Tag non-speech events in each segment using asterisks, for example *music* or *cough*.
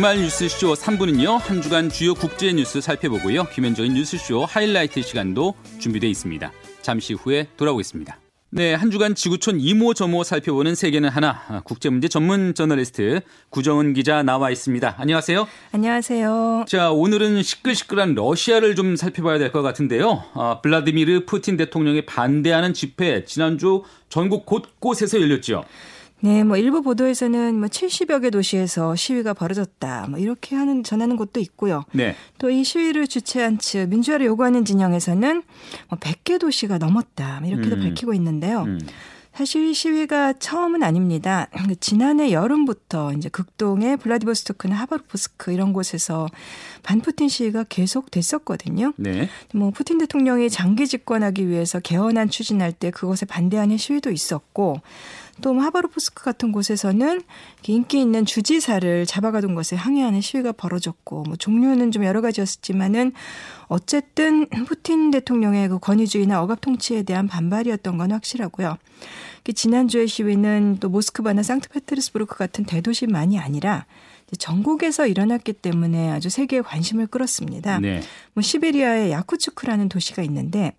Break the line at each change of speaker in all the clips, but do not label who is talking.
주말 뉴스쇼 3부는요. 한 주간 주요 국제 뉴스 살펴보고요. 기면적인 뉴스쇼 하이라이트 시간도 준비되어 있습니다. 잠시 후에 돌아오겠습니다. 네, 한 주간 지구촌 이모저모 살펴보는 세계는 하나 아, 국제문제 전문 저널리스트 구정은 기자 나와 있습니다. 안녕하세요.
안녕하세요.
자, 오늘은 시끌시끌한 러시아를 좀 살펴봐야 될 것 같은데요. 아, 블라디미르 푸틴 대통령에 반대하는 집회 지난주 전국 곳곳에서 열렸죠.
네, 뭐 일부 보도에서는 뭐 70여 개 도시에서 시위가 벌어졌다. 뭐 이렇게 하는 전하는 곳도 있고요.
네.
또 이 시위를 주최한 측 민주화를 요구하는 진영에서는 뭐 100개 도시가 넘었다. 뭐 이렇게도 음. 밝히고 있는데요. 음. 사실 시위가 처음은 아닙니다. 지난해 여름부터 이제 극동의 블라디보스토크나 하바르포스크 이런 곳에서 반푸틴 시위가 계속 됐었거든요.
네.
뭐 푸틴 대통령이 장기 집권하기 위해서 개헌안 추진할 때 그것에 반대하는 시위도 있었고 또뭐 하바르포스크 같은 곳에서는 인기 있는 주지사를 잡아가둔 것에 항의하는 시위가 벌어졌고 뭐 종류는 좀 여러 가지였지만은 어쨌든 푸틴 대통령의 그 권위주의나 억압 통치에 대한 반발이었던 건 확실하고요. 지난주의 시위는 또 모스크바나 상트페테르스부르크 같은 대도시만이 아니라 전국에서 일어났기 때문에 아주 세계의 관심을 끌었습니다.
네.
뭐 시베리아의 야쿠츠크라는 도시가 있는데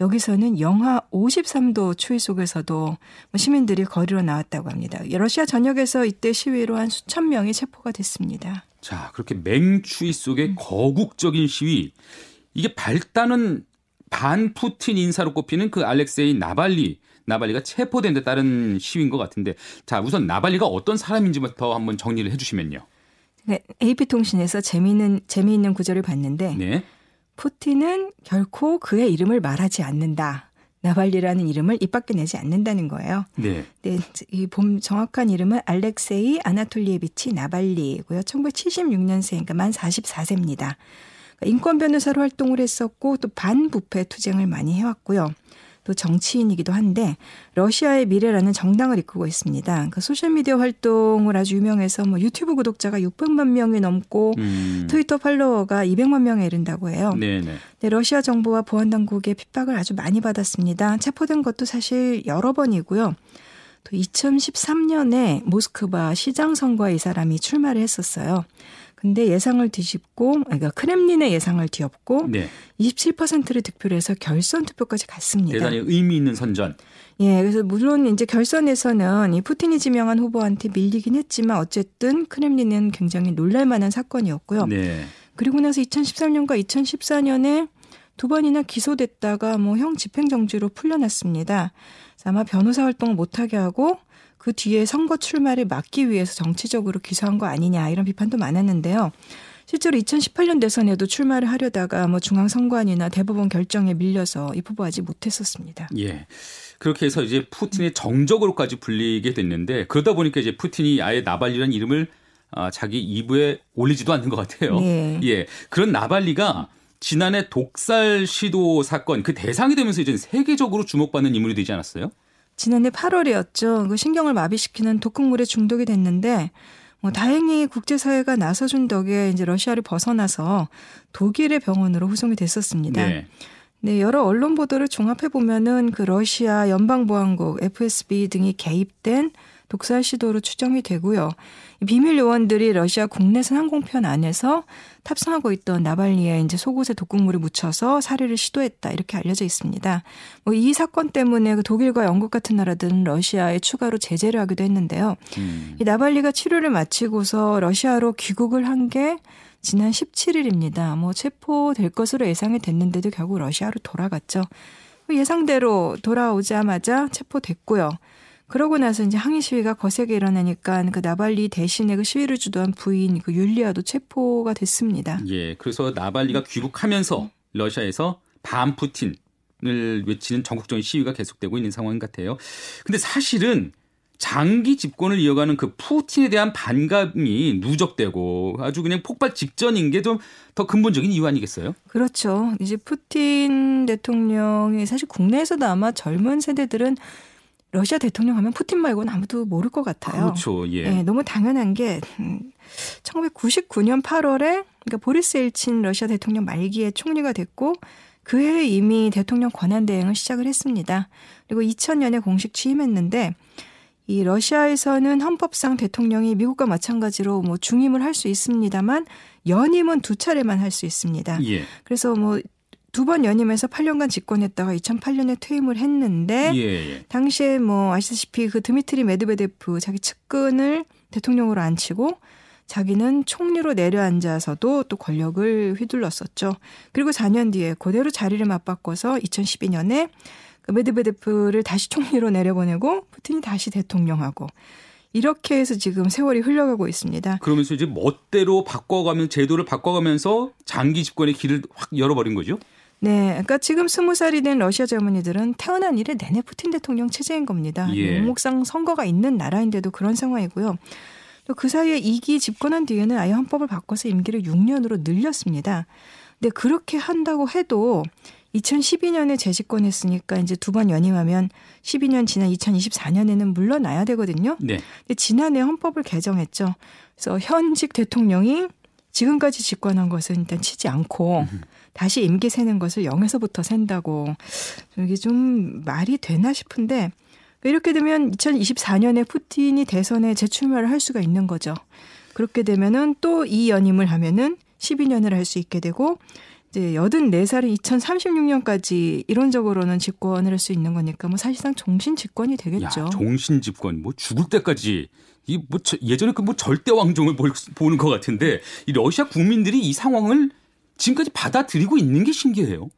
여기서는 영하 53도 추위 속에서도 뭐 시민들이 거리로 나왔다고 합니다. 러시아 전역에서 이때 시위로 한 수천 명이 체포가 됐습니다.
자, 그렇게 맹추위 속에 음. 거국적인 시위. 이게 발단은 반 푸틴 인사로 꼽히는 그 알렉세이 나발리 나발리가 체포된 데 따른 시위인 것 같은데 자 우선 나발리가 어떤 사람인지부터 한번 정리를 해주시면요.
네, AP통신에서 재미있는 재미있는 구절을 봤는데
네.
푸틴은 결코 그의 이름을 말하지 않는다. 나발니라는 이름을 입 밖에 내지 않는다는 거예요.
네.
네, 이분 정확한 이름은 알렉세이 아나톨리에비치 나발니고요. 1976년생, 그러니까 만 44세입니다. 인권 변호사로 활동을 했었고 또 반부패 투쟁을 많이 해왔고요. 또 정치인이기도 한데 러시아의 미래라는 정당을 이끌고 있습니다. 그 소셜 미디어 활동을 아주 유명해서 뭐 유튜브 구독자가 600만 명이 넘고 음. 트위터 팔로워가 200만 명에 이른다고 해요.
네네.
네, 러시아 정부와 보안 당국의 핍박을 아주 많이 받았습니다. 체포된 것도 사실 여러 번이고요. 또 2013년에 모스크바 시장 선거에 이 사람이 출마를 했었어요. 근데 예상을 뒤집고 그러니까 크렘린의 예상을 뒤엎고 네. 27%를 득표를 해서 결선 투표까지 갔습니다.
대단히 의미 있는 선전.
예, 그래서 물론 이제 결선에서는 이 푸틴이 지명한 후보한테 밀리긴 했지만 어쨌든 크렘린은 굉장히 놀랄 만한 사건이었고요.
네.
그리고 나서 2013년과 2014년에 두 번이나 기소됐다가 뭐 형 집행정지로 풀려났습니다. 아마 변호사 활동을 못하게 하고 그 뒤에 선거 출마를 막기 위해서 정치적으로 기소한 거 아니냐 이런 비판도 많았는데요. 실제로 2018년 대선에도 출마를 하려다가 뭐 중앙선관위나 대법원 결정에 밀려서 입후보하지 못했었습니다.
예. 그렇게 해서 이제 푸틴의 정적으로까지 불리게 됐는데 그러다 보니까 이제 푸틴이 아예 나발리라는 이름을 아, 자기 이부에 올리지도 않는 것 같아요.
네.
예. 그런 나발리가 지난해 독살 시도 사건 그 대상이 되면서 이제 세계적으로 주목받는 인물이 되지 않았어요?
지난해 8월이었죠. 그 신경을 마비시키는 독극물에 중독이 됐는데 뭐 다행히 국제사회가 나서준 덕에 이제 러시아를 벗어나서 독일의 병원으로 후송이 됐었습니다.
네.
네, 여러 언론 보도를 종합해 보면은 그 러시아 연방보안국 FSB 등이 개입된 독살 시도로 추정이 되고요. 비밀 요원들이 러시아 국내선 항공편 안에서 탑승하고 있던 나발리에 이제 속옷에 독극물을 묻혀서 살해를 시도했다 이렇게 알려져 있습니다. 뭐 이 사건 때문에 그 독일과 영국 같은 나라들은 러시아에 추가로 제재를 하기도 했는데요. 음. 이 나발리가 치료를 마치고서 러시아로 귀국을 한 게 지난 17일입니다. 뭐 체포될 것으로 예상이 됐는데도 결국 러시아로 돌아갔죠. 예상대로 돌아오자마자 체포됐고요. 그러고 나서 이제 항의 시위가 거세게 일어나니까 그 나발리 대신에 그 시위를 주도한 부인 그 율리아도 체포가 됐습니다.
예. 그래서 나발리가 귀국하면서 러시아에서 반 푸틴을 외치는 전국적인 시위가 계속되고 있는 상황 같아요. 근데 사실은 장기 집권을 이어가는 그 푸틴에 대한 반감이 누적되고 아주 그냥 폭발 직전인 게 좀 더 근본적인 이유 아니겠어요?
그렇죠. 이제 푸틴 대통령이 사실 국내에서도 아마 젊은 세대들은 러시아 대통령 하면 푸틴 말고는 아무도 모를 것 같아요.
그렇죠. 예.
네, 너무 당연한 게 1999년 음, 8월에 그러니까 보리스 엘친 러시아 대통령 말기에 총리가 됐고 그해 이미 대통령 권한 대행을 시작을 했습니다. 그리고 2000년에 공식 취임했는데 이 러시아에서는 헌법상 대통령이 미국과 마찬가지로 뭐 중임을 할 수 있습니다만 연임은 두 차례만 할 수 있습니다.
예.
그래서 뭐 두 번 연임해서 8년간 집권했다가 2008년에 퇴임을 했는데
예, 예.
당시에 뭐 아시다시피 그 드미트리 메드베데프 자기 측근을 대통령으로 앉히고 자기는 총리로 내려앉아서도 또 권력을 휘둘렀었죠. 그리고 4년 뒤에 그대로 자리를 맞바꿔서 2012년에 그 메드베데프를 다시 총리로 내려보내고 푸틴이 다시 대통령하고 이렇게 해서 지금 세월이 흘러가고 있습니다.
그러면서 이제 멋대로 바꿔가면 제도를 바꿔가면서 장기 집권의 길을 확 열어버린 거죠.
네, 그러니까 지금 스무 살이 된 러시아 젊은이들은 태어난 이래 내내 푸틴 대통령 체제인 겁니다.
예.
목상 선거가 있는 나라인데도 그런 상황이고요. 또 그 사이에 이기 집권한 뒤에는 아예 헌법을 바꿔서 임기를 6년으로 늘렸습니다. 근데 그렇게 한다고 해도 2012년에 재집권했으니까 이제 두 번 연임하면 12년 지난 2024년에는 물러나야 되거든요.
네.
근데 지난해 헌법을 개정했죠. 그래서 현직 대통령이 지금까지 집권한 것은 일단 치지 않고 다시 임기 세는 것을 0에서부터 센다고 이게 좀 말이 되나 싶은데 이렇게 되면 2024년에 푸틴이 대선에 재출마를 할 수가 있는 거죠. 그렇게 되면은 또 이 연임을 하면은 12년을 할 수 있게 되고 이제 84살이 2036년까지 이론적으로는 집권을 할 수 있는 거니까 뭐 사실상 종신 집권이 되겠죠.
야, 종신 집권 뭐 죽을 때까지 이뭐 예전에 그 뭐 절대 왕정을 보는 것 같은데 이 러시아 국민들이 이 상황을 지금까지 받아들이고 있는 게 신기해요.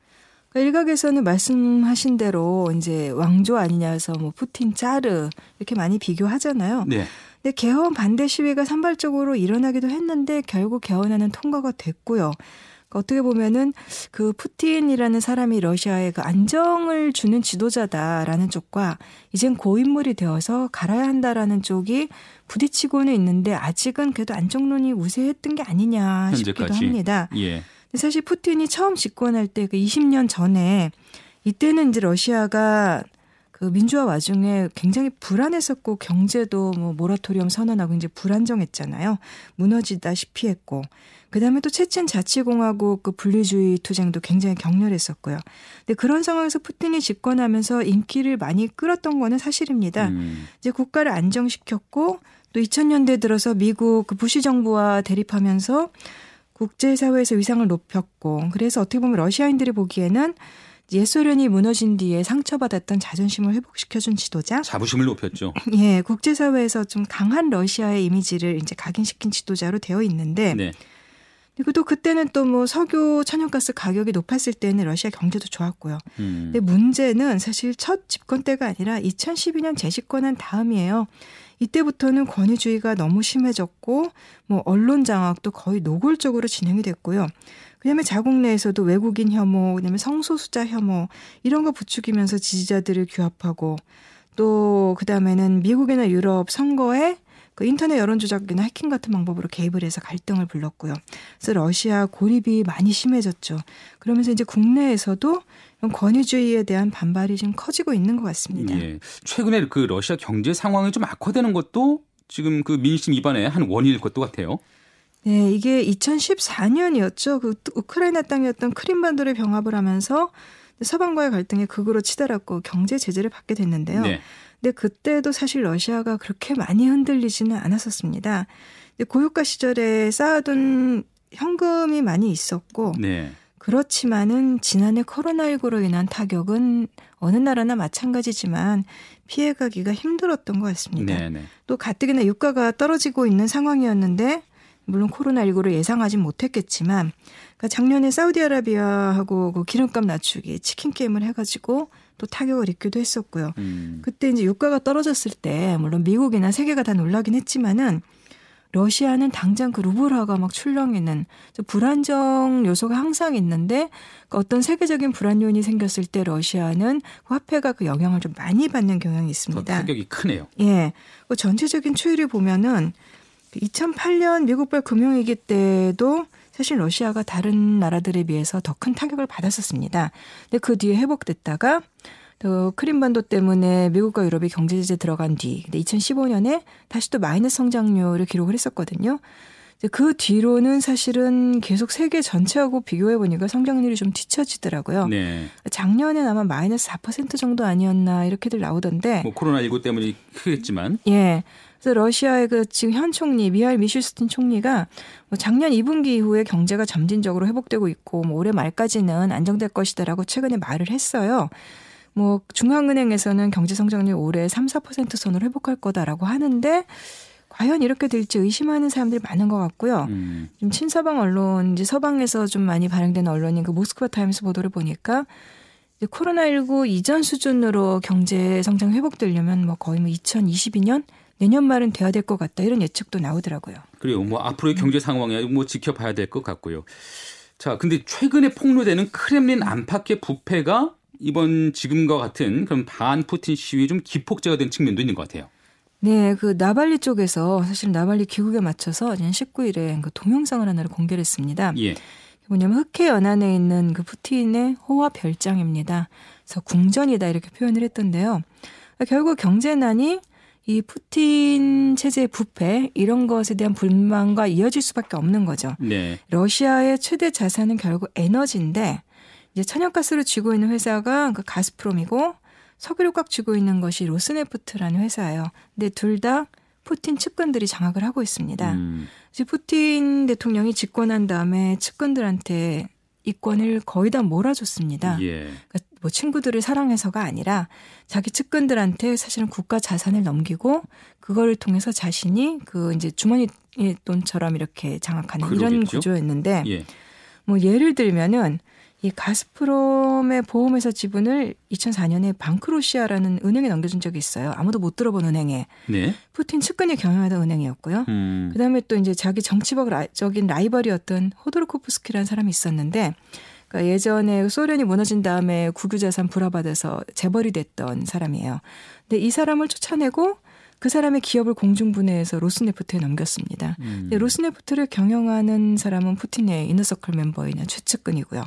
그러니까 일각에서는 말씀하신 대로 이제 왕조 아니냐 해서 뭐 푸틴 짜르 이렇게 많이 비교하잖아요.
네.
근데 개헌 반대 시위가 산발적으로 일어나기도 했는데 결국 개헌안은 통과가 됐고요. 그러니까 어떻게 보면은 그 푸틴이라는 사람이 러시아에 그 안정을 주는 지도자다라는 쪽과 이젠 고인물이 되어서 갈아야 한다라는 쪽이 부딪히고는 있는데 아직은 그래도 안정론이 우세했던 게 아니냐 싶기도
현재까지.
합니다.
예.
근데 사실 푸틴이 처음 집권할 때 그 20년 전에 이때는 이제 러시아가 그 민주화 와중에 굉장히 불안했었고 경제도 뭐 모라토리엄 선언하고 이제 불안정했잖아요. 무너지다시피 했고 그다음에 또 체첸 자치공화국 그 분리주의 투쟁도 굉장히 격렬했었고요. 근데 그런 상황에서 푸틴이 집권하면서 인기를 많이 끌었던 거는 사실입니다.
음.
이제 국가를 안정시켰고 또 2000년대 들어서 미국 그 부시 정부와 대립하면서 국제사회에서 위상을 높였고 그래서 어떻게 보면 러시아인들이 보기에는 옛소련이 무너진 뒤에 상처받았던 자존심을 회복시켜준 지도자.
자부심을 높였죠. *laughs*
예, 국제사회에서 좀 강한 러시아의 이미지를 이제 각인시킨 지도자로 되어 있는데.
네.
그리고 또 그때는 또 뭐 석유 천연가스 가격이 높았을 때는 러시아 경제도 좋았고요.
음.
근데 문제는 사실 첫 집권 때가 아니라 2012년 재집권한 다음이에요. 이때부터는 권위주의가 너무 심해졌고 뭐 언론 장악도 거의 노골적으로 진행이 됐고요. 그다음에 자국 내에서도 외국인 혐오, 그다음에 성소수자 혐오 이런 거 부추기면서 지지자들을 규합하고 또 그다음에는 미국이나 유럽 선거에 그 인터넷 여론 조작이나 해킹 같은 방법으로 개입을 해서 갈등을 불렀고요. 그래서 러시아 고립이 많이 심해졌죠. 그러면서 이제 국내에서도 권위주의에 대한 반발이 좀 커지고 있는 것 같습니다.
예. 최근에 그 러시아 경제 상황이 좀 악화되는 것도 지금 그 민심 이반의 한 원인일 것도 같아요.
네, 이게 2014년이었죠. 그 우크라이나 땅이었던 크림반도를 병합을 하면서 서방과의 갈등에 극으로 치달았고 경제 제재를 받게 됐는데요.
네.
근데 그때도 사실 러시아가 그렇게 많이 흔들리지는 않았었습니다. 고유가 시절에 쌓아둔 현금이 많이 있었고
네.
그렇지만은 지난해 코로나19로 인한 타격은 어느 나라나 마찬가지지만 피해가기가 힘들었던 것 같습니다.
네, 네.
또 가뜩이나 유가가 떨어지고 있는 상황이었는데 물론 코로나19를 예상하진 못했겠지만 그러니까 작년에 사우디아라비아하고 그 기름값 낮추기 치킨 게임을 해가지고 또 타격을 입기도 했었고요.
음.
그때 이제 유가가 떨어졌을 때 물론 미국이나 세계가 다 놀라긴 했지만은 러시아는 당장 그 루블화가 막 출렁이는 불안정 요소가 항상 있는데 그 어떤 세계적인 불안 요인이 생겼을 때 러시아는 그 화폐가 그 영향을 좀 많이 받는 경향이
더
있습니다.
타격이 크네요.
예. 그 전체적인 추이를 보면은 2008년 미국발 금융위기 때도 사실 러시아가 다른 나라들에 비해서 더 큰 타격을 받았었습니다. 근데 그 뒤에 회복됐다가 또 크림반도 때문에 미국과 유럽이 경제 제재 들어간 뒤, 근데 2015년에 다시 또 마이너스 성장률을 기록을 했었거든요. 그 뒤로는 사실은 계속 세계 전체하고 비교해 보니까 성장률이 좀 뒤처지더라고요. 네. 작년엔 아마 마이너스 4% 정도 아니었나 이렇게들 나오던데.
뭐 코로나 19 때문에 크겠지만.
예. 그래서 러시아의 그 지금 현 총리 미하일 미슈스틴 총리가 뭐 작년 2분기 이후에 경제가 점진적으로 회복되고 있고 뭐 올해 말까지는 안정될 것이다라고 최근에 말을 했어요. 뭐 중앙은행에서는 경제 성장률 올해 3, 4% 선으로 회복할 거다라고 하는데 과연 이렇게 될지 의심하는 사람들이 많은 것 같고요. 음. 좀 친서방 언론, 이제 서방에서 좀 많이 발행된 언론인 그 모스크바 타임스 보도를 보니까 이제 코로나19 이전 수준으로 경제 성장 회복되려면 뭐 거의 뭐 2022년 내년 말은 돼야 될 것 같다 이런 예측도 나오더라고요.
그래요. 뭐 앞으로의 경제 상황에 뭐 지켜봐야 될 것 같고요. 자, 근데 최근에 폭로되는 크렘린 안팎의 부패가 이번 지금과 같은 그런 반 푸틴 시위에 좀 기폭제가 된 측면도 있는 것 같아요.
네, 그 나발리 쪽에서 사실 나발리 귀국에 맞춰서 지난 19일에 그 동영상을 하나를 공개를 했습니다. 예. 뭐냐면 흑해 연안에 있는 그 푸틴의 호화 별장입니다. 그래서 궁전이다 이렇게 표현을 했던데요. 결국 경제난이 이 푸틴 체제의 부패 이런 것에 대한 불만과 이어질 수밖에 없는 거죠. 네. 러시아의 최대 자산은 결국 에너지인데 이제 천연가스를 쥐고 있는 회사가 그 가스프롬이고 석유를 꽉 쥐고 있는 것이 로스네프트라는 회사예요. 근데 둘 다 푸틴 측근들이 장악을 하고 있습니다. 음. 이제 푸틴 대통령이 집권한 다음에 측근들한테 이권을 거의 다 몰아줬습니다. 예. 그러니까 뭐 친구들을 사랑해서가 아니라 자기 측근들한테 사실은 국가 자산을 넘기고 그거를 통해서 자신이 그 이제 주머니 돈처럼 이렇게 장악하는 그러겠죠? 이런 구조였는데 예. 뭐 예를 들면은 이 가스프롬의 보험회사 지분을 2004년에 방크로시아라는 은행에 넘겨준 적이 있어요. 아무도 못 들어본 은행에. 네. 푸틴 측근이 경영하던 은행이었고요. 음. 그다음에 또 이제 자기 정치적인 라이벌이었던 호도르코프스키라는 사람이 있었는데 그러니까 예전에 소련이 무너진 다음에 국유자산 불화받아서 재벌이 됐던 사람이에요. 근데 이 사람을 쫓아내고 그 사람의 기업을 공중분해해서 로스네프트에 넘겼습니다. 음. 근데 로스네프트를 경영하는 사람은 푸틴의 이너서클 멤버이냐 최측근이고요.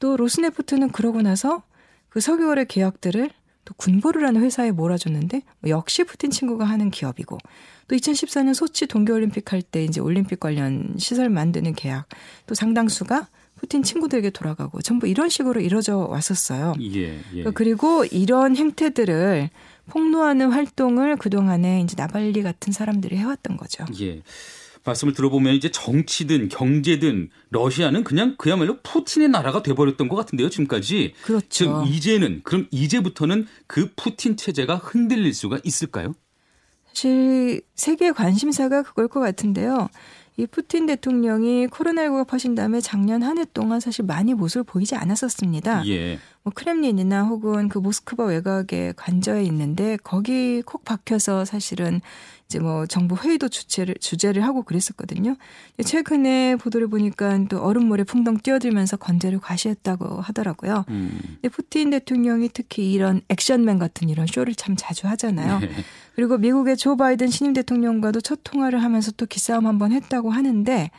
또 로스네프트는 그러고 나서 그 석유월의 계약들을 또 군보르라는 회사에 몰아줬는데 뭐 역시 푸틴 친구가 하는 기업이고 또 2014년 소치 동계올림픽 할 때 이제 올림픽 관련 시설 만드는 계약 또 상당수가 푸틴 친구들에게 돌아가고 전부 이런 식으로 이루어져 왔었어요. 예, 예. 그리고 이런 행태들을 폭로하는 활동을 그동안에 이제 나발리 같은 사람들이 해왔던 거죠. 예.
말씀을 들어보면 이제 정치든 경제든 러시아는 그냥 그야말로 푸틴의 나라가 돼버렸던 것 같은데요 지금까지.
그렇죠.
즉 이제는 그럼 이제부터는 그 푸틴 체제가 흔들릴 수가 있을까요?
사실 세계 관심사가 그걸 것 같은데요. 이 푸틴 대통령이 코로나19가 퍼진 다음에 작년 한 해 동안 사실 많이 모습을 보이지 않았었습니다. 예. 뭐 크렘린이나 혹은 그 모스크바 외곽에 관저에 있는데 거기 콕 박혀서 사실은 이제 뭐 정부 회의도 주체를 주재를 하고 그랬었거든요. 최근에 보도를 보니까 또 얼음물에 풍덩 뛰어들면서 관제를 과시했다고 하더라고요. 음. 푸틴 대통령이 특히 이런 액션맨 같은 이런 쇼를 참 자주 하잖아요. 네. 그리고 미국의 조 바이든 신임 대통령과도 첫 통화를 하면서 또 기싸움 한번 했다고 하는데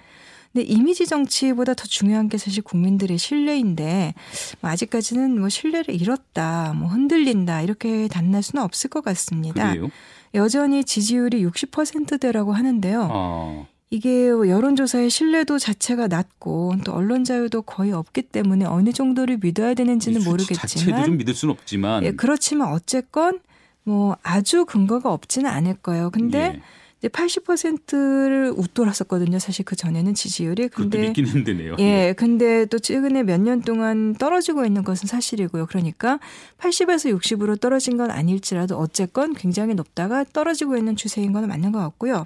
근데 이미지 정치보다 더 중요한 게 사실 국민들의 신뢰인데 뭐 아직까지는 뭐 신뢰를 잃었다, 뭐 흔들린다 이렇게 단날 수는 없을 것 같습니다. 그래요? 여전히 지지율이 60%대라고 하는데요. 어. 이게 여론조사의 신뢰도 자체가 낮고 또 언론 자유도 거의 없기 때문에 어느 정도를 믿어야 되는지는 모르겠지만
자체도 좀 믿을 수는 없지만
예, 그렇지만 어쨌건 뭐 아주 근거가 없지는 않을 거예요. 근데 예. 이제 80%를 웃돌았었거든요. 사실 그 전에는 지지율이.
근데 믿긴 힘드네요.
예, 예. 근데 또 최근에 몇 년 동안 떨어지고 있는 것은 사실이고요. 그러니까 80에서 60으로 떨어진 건 아닐지라도 어쨌건 굉장히 높다가 떨어지고 있는 추세인 건 맞는 것 같고요.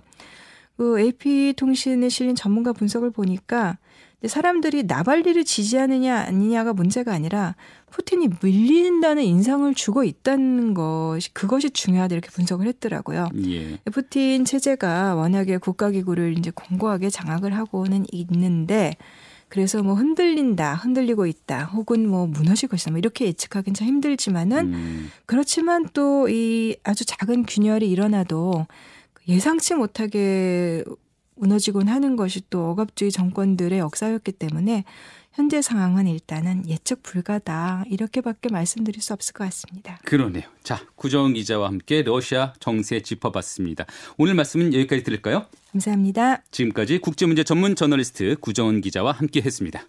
그 AP 통신에 실린 전문가 분석을 보니까 사람들이 나발리를 지지하느냐 아니냐가 문제가 아니라 푸틴이 밀린다는 인상을 주고 있다는 것이 그것이 중요하다 이렇게 분석을 했더라고요. 예. 푸틴 체제가 워낙에 국가기구를 이제 공고하게 장악을 하고는 있는데 그래서 뭐 흔들린다, 흔들리고 있다, 혹은 뭐 무너질 것이다, 뭐 이렇게 예측하기는 참 힘들지만은 음. 그렇지만 또 이 아주 작은 균열이 일어나도 예상치 못하게 무너지곤 하는 것이 또 억압주의 정권들의 역사였기 때문에 현재 상황은 일단은 예측 불가다 이렇게밖에 말씀드릴 수 없을 것 같습니다.
그러네요. 자, 구정 기자와 함께 러시아 정세 짚어봤습니다. 오늘 말씀은 여기까지 들을까요?
감사합니다.
지금까지 국제문제 전문 저널리스트 구정은 기자와 함께했습니다.